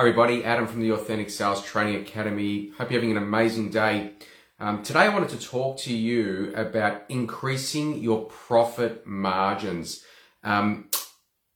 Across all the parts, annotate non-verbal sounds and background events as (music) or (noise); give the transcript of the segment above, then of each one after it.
Everybody, Adam from the Authentic Sales Training Academy. Hope you're having an amazing day. Um, today I wanted to talk to you about increasing your profit margins. Um,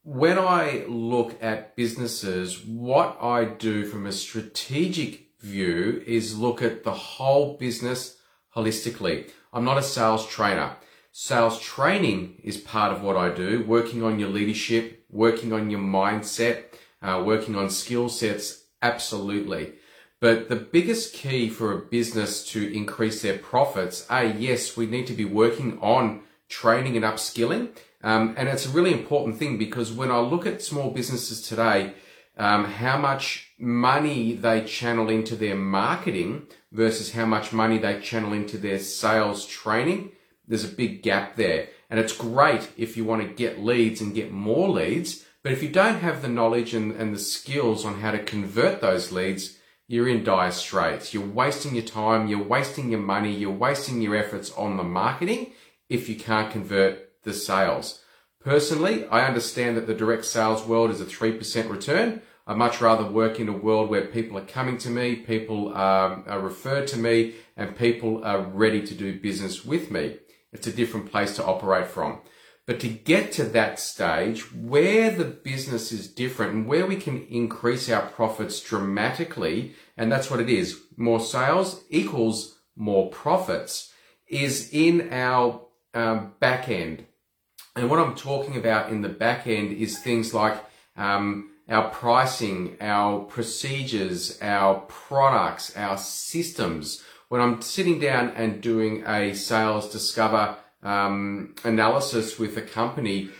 when I look at businesses, what I do from a strategic view is look at the whole business holistically. I'm not a sales trainer. Sales training is part of what I do, working on your leadership, working on your mindset, uh, working on skill sets, absolutely. But the biggest key for a business to increase their profits, a yes, we need to be working on training and upskilling. Um, and it's a really important thing because when I look at small businesses today, um, how much money they channel into their marketing versus how much money they channel into their sales training, there's a big gap there. And it's great if you want to get leads and get more leads, but if you don't have the knowledge and, and the skills on how to convert those leads, you're in dire straits. You're wasting your time, you're wasting your money, you're wasting your efforts on the marketing if you can't convert the sales. Personally, I understand that the direct sales world is a 3% return. I'd much rather work in a world where people are coming to me, people um, are referred to me, and people are ready to do business with me. It's a different place to operate from. But to get to that stage where the business is different and where we can increase our profits dramatically, and that's what it is. More sales equals more profits is in our um, back end. And what I'm talking about in the back end is things like um, our pricing, our procedures, our products, our systems. When I'm sitting down and doing a sales discover um, analysis with a company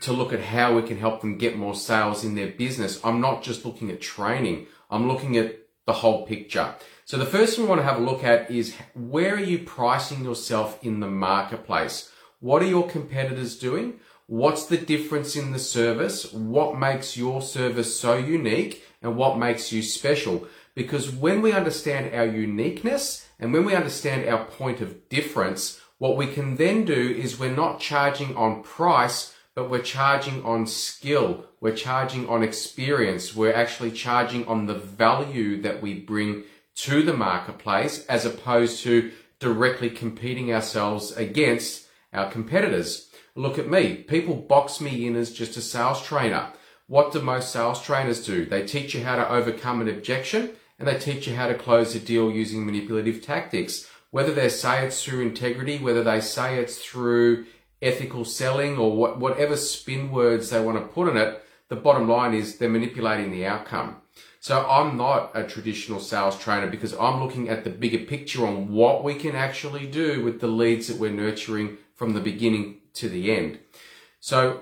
to look at how we can help them get more sales in their business. I'm not just looking at training. I'm looking at the whole picture. So the first thing we want to have a look at is where are you pricing yourself in the marketplace? What are your competitors doing? What's the difference in the service? What makes your service so unique and what makes you special? Because when we understand our uniqueness and when we understand our point of difference, what we can then do is we're not charging on price, but we're charging on skill. We're charging on experience. We're actually charging on the value that we bring to the marketplace as opposed to directly competing ourselves against our competitors. Look at me. People box me in as just a sales trainer. What do most sales trainers do? They teach you how to overcome an objection and they teach you how to close a deal using manipulative tactics whether they say it's through integrity, whether they say it's through ethical selling or what, whatever spin words they want to put on it, the bottom line is they're manipulating the outcome. So I'm not a traditional sales trainer because I'm looking at the bigger picture on what we can actually do with the leads that we're nurturing from the beginning to the end. So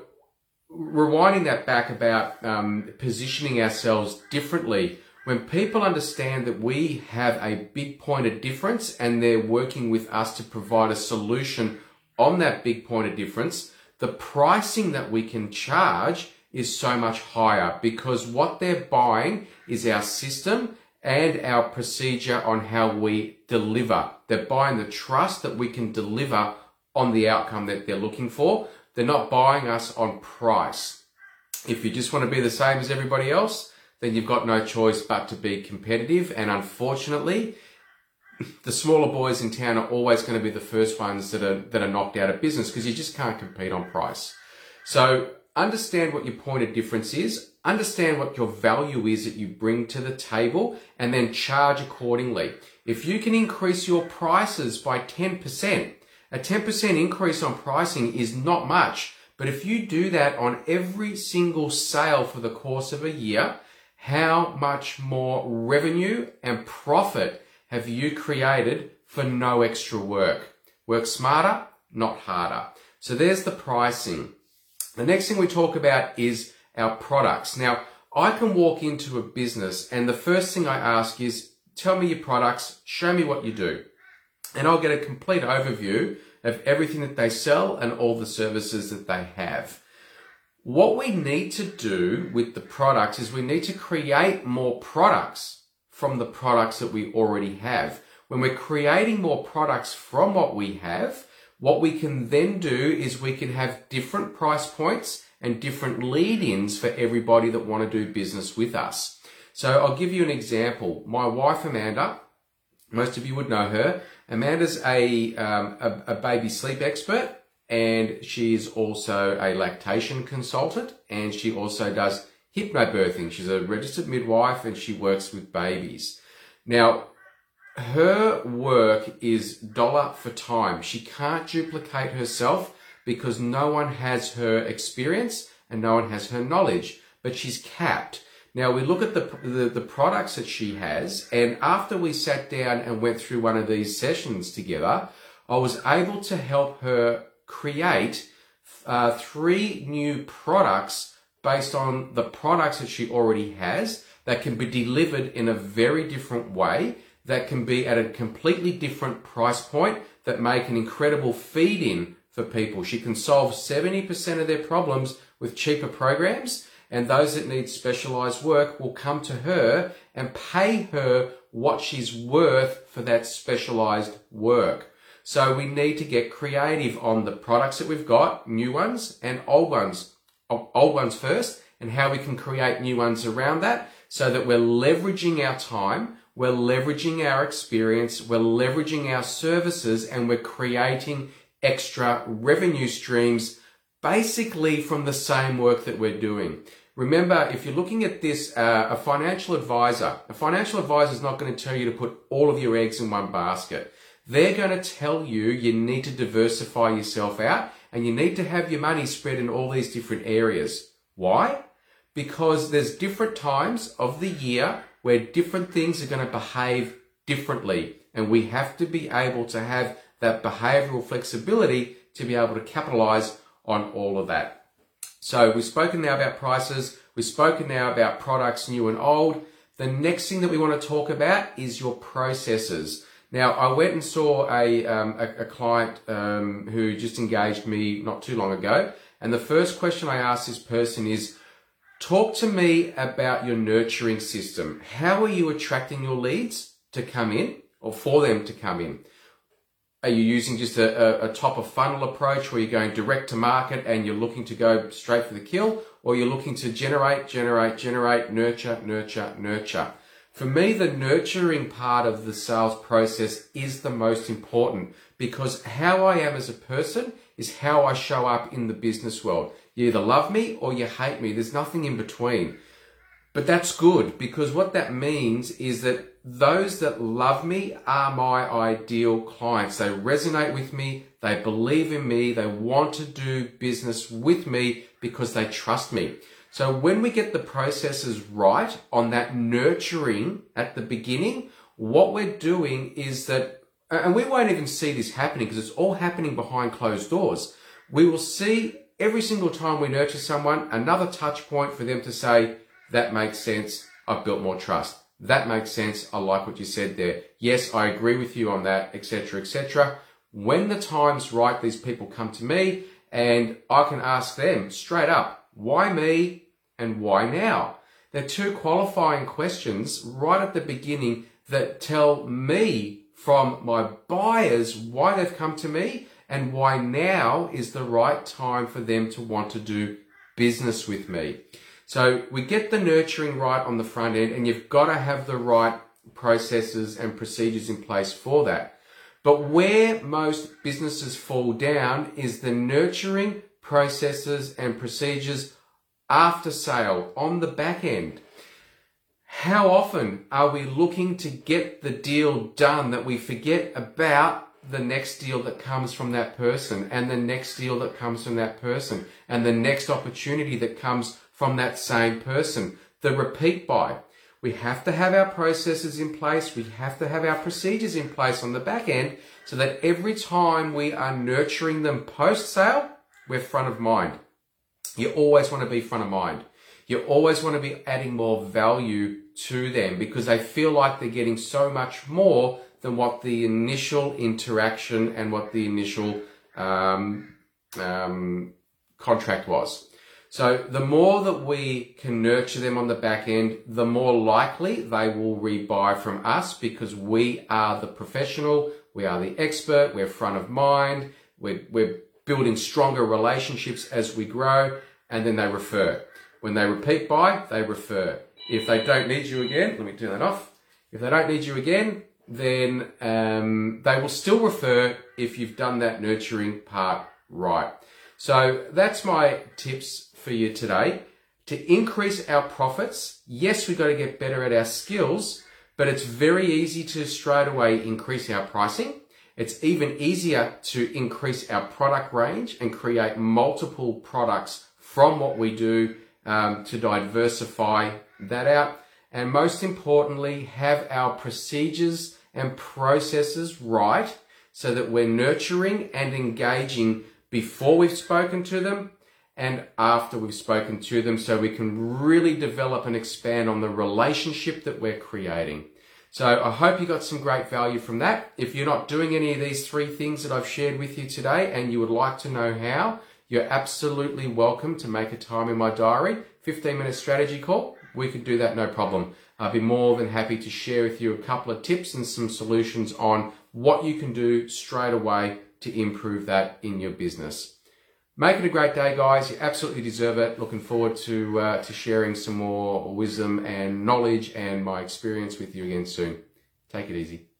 rewinding that back about um, positioning ourselves differently when people understand that we have a big point of difference and they're working with us to provide a solution on that big point of difference, the pricing that we can charge is so much higher because what they're buying is our system and our procedure on how we deliver. They're buying the trust that we can deliver on the outcome that they're looking for. They're not buying us on price. If you just want to be the same as everybody else, then you've got no choice but to be competitive. And unfortunately, (laughs) the smaller boys in town are always going to be the first ones that are, that are knocked out of business because you just can't compete on price. So understand what your point of difference is, understand what your value is that you bring to the table, and then charge accordingly. If you can increase your prices by 10%, a 10% increase on pricing is not much. But if you do that on every single sale for the course of a year, how much more revenue and profit have you created for no extra work? Work smarter, not harder. So there's the pricing. The next thing we talk about is our products. Now, I can walk into a business and the first thing I ask is, tell me your products, show me what you do. And I'll get a complete overview of everything that they sell and all the services that they have. What we need to do with the products is we need to create more products from the products that we already have. When we're creating more products from what we have, what we can then do is we can have different price points and different lead-ins for everybody that want to do business with us. So I'll give you an example. My wife, Amanda, most of you would know her. Amanda's a, um, a, a baby sleep expert and she's also a lactation consultant and she also does hypnobirthing. She's a registered midwife and she works with babies. Now, her work is dollar for time. She can't duplicate herself because no one has her experience and no one has her knowledge, but she's capped. Now we look at the, the, the, products that she has, and after we sat down and went through one of these sessions together, I was able to help her create uh, three new products based on the products that she already has that can be delivered in a very different way, that can be at a completely different price point, that make an incredible feed in for people. She can solve 70% of their problems with cheaper programs and those that need specialized work will come to her and pay her what she's worth for that specialized work. So we need to get creative on the products that we've got, new ones and old ones. Old ones first and how we can create new ones around that so that we're leveraging our time, we're leveraging our experience, we're leveraging our services and we're creating extra revenue streams basically from the same work that we're doing. Remember, if you're looking at this, uh, a financial advisor, a financial advisor is not going to tell you to put all of your eggs in one basket. They're going to tell you you need to diversify yourself out and you need to have your money spread in all these different areas. Why? Because there's different times of the year where different things are going to behave differently. And we have to be able to have that behavioral flexibility to be able to capitalize on all of that. So we've spoken now about prices. We've spoken now about products new and old. The next thing that we want to talk about is your processes. Now, I went and saw a, um, a, a, client um, who just engaged me not too long ago. And the first question I asked this person is, talk to me about your nurturing system. How are you attracting your leads to come in or for them to come in? Are you using just a, a, a top of funnel approach where you're going direct to market and you're looking to go straight for the kill? Or you're looking to generate, generate, generate, nurture, nurture, nurture? For me, the nurturing part of the sales process is the most important because how I am as a person is how I show up in the business world. You either love me or you hate me. There's nothing in between. But that's good because what that means is that those that love me are my ideal clients. They resonate with me. They believe in me. They want to do business with me because they trust me. So when we get the processes right on that nurturing at the beginning, what we're doing is that, and we won't even see this happening because it's all happening behind closed doors. We will see every single time we nurture someone another touch point for them to say, that makes sense. I've built more trust. That makes sense. I like what you said there. Yes, I agree with you on that, etc., etc. When the time's right, these people come to me and I can ask them straight up, why me? And why now? They're two qualifying questions right at the beginning that tell me from my buyers why they've come to me and why now is the right time for them to want to do business with me. So we get the nurturing right on the front end and you've got to have the right processes and procedures in place for that. But where most businesses fall down is the nurturing processes and procedures after sale, on the back end. How often are we looking to get the deal done that we forget about the next deal that comes from that person and the next deal that comes from that person and the next opportunity that comes from that same person? The repeat buy. We have to have our processes in place. We have to have our procedures in place on the back end so that every time we are nurturing them post sale, we're front of mind. You always want to be front of mind. You always want to be adding more value to them because they feel like they're getting so much more than what the initial interaction and what the initial um, um, contract was. So the more that we can nurture them on the back end, the more likely they will rebuy from us because we are the professional, we are the expert, we're front of mind, we're, we're building stronger relationships as we grow, and then they refer. When they repeat buy, they refer. If they don't need you again, let me turn that off. If they don't need you again, then um, they will still refer if you've done that nurturing part right. So that's my tips for you today. To increase our profits, yes, we've got to get better at our skills, but it's very easy to straight away increase our pricing. It's even easier to increase our product range and create multiple products from what we do um, to diversify that out. And most importantly, have our procedures and processes right so that we're nurturing and engaging before we've spoken to them and after we've spoken to them so we can really develop and expand on the relationship that we're creating. So I hope you got some great value from that. If you're not doing any of these three things that I've shared with you today and you would like to know how, you're absolutely welcome to make a time in my diary, 15 minute strategy call. We could do that no problem. I'd be more than happy to share with you a couple of tips and some solutions on what you can do straight away to improve that in your business. Make it a great day, guys. You absolutely deserve it. Looking forward to uh, to sharing some more wisdom and knowledge and my experience with you again soon. Take it easy.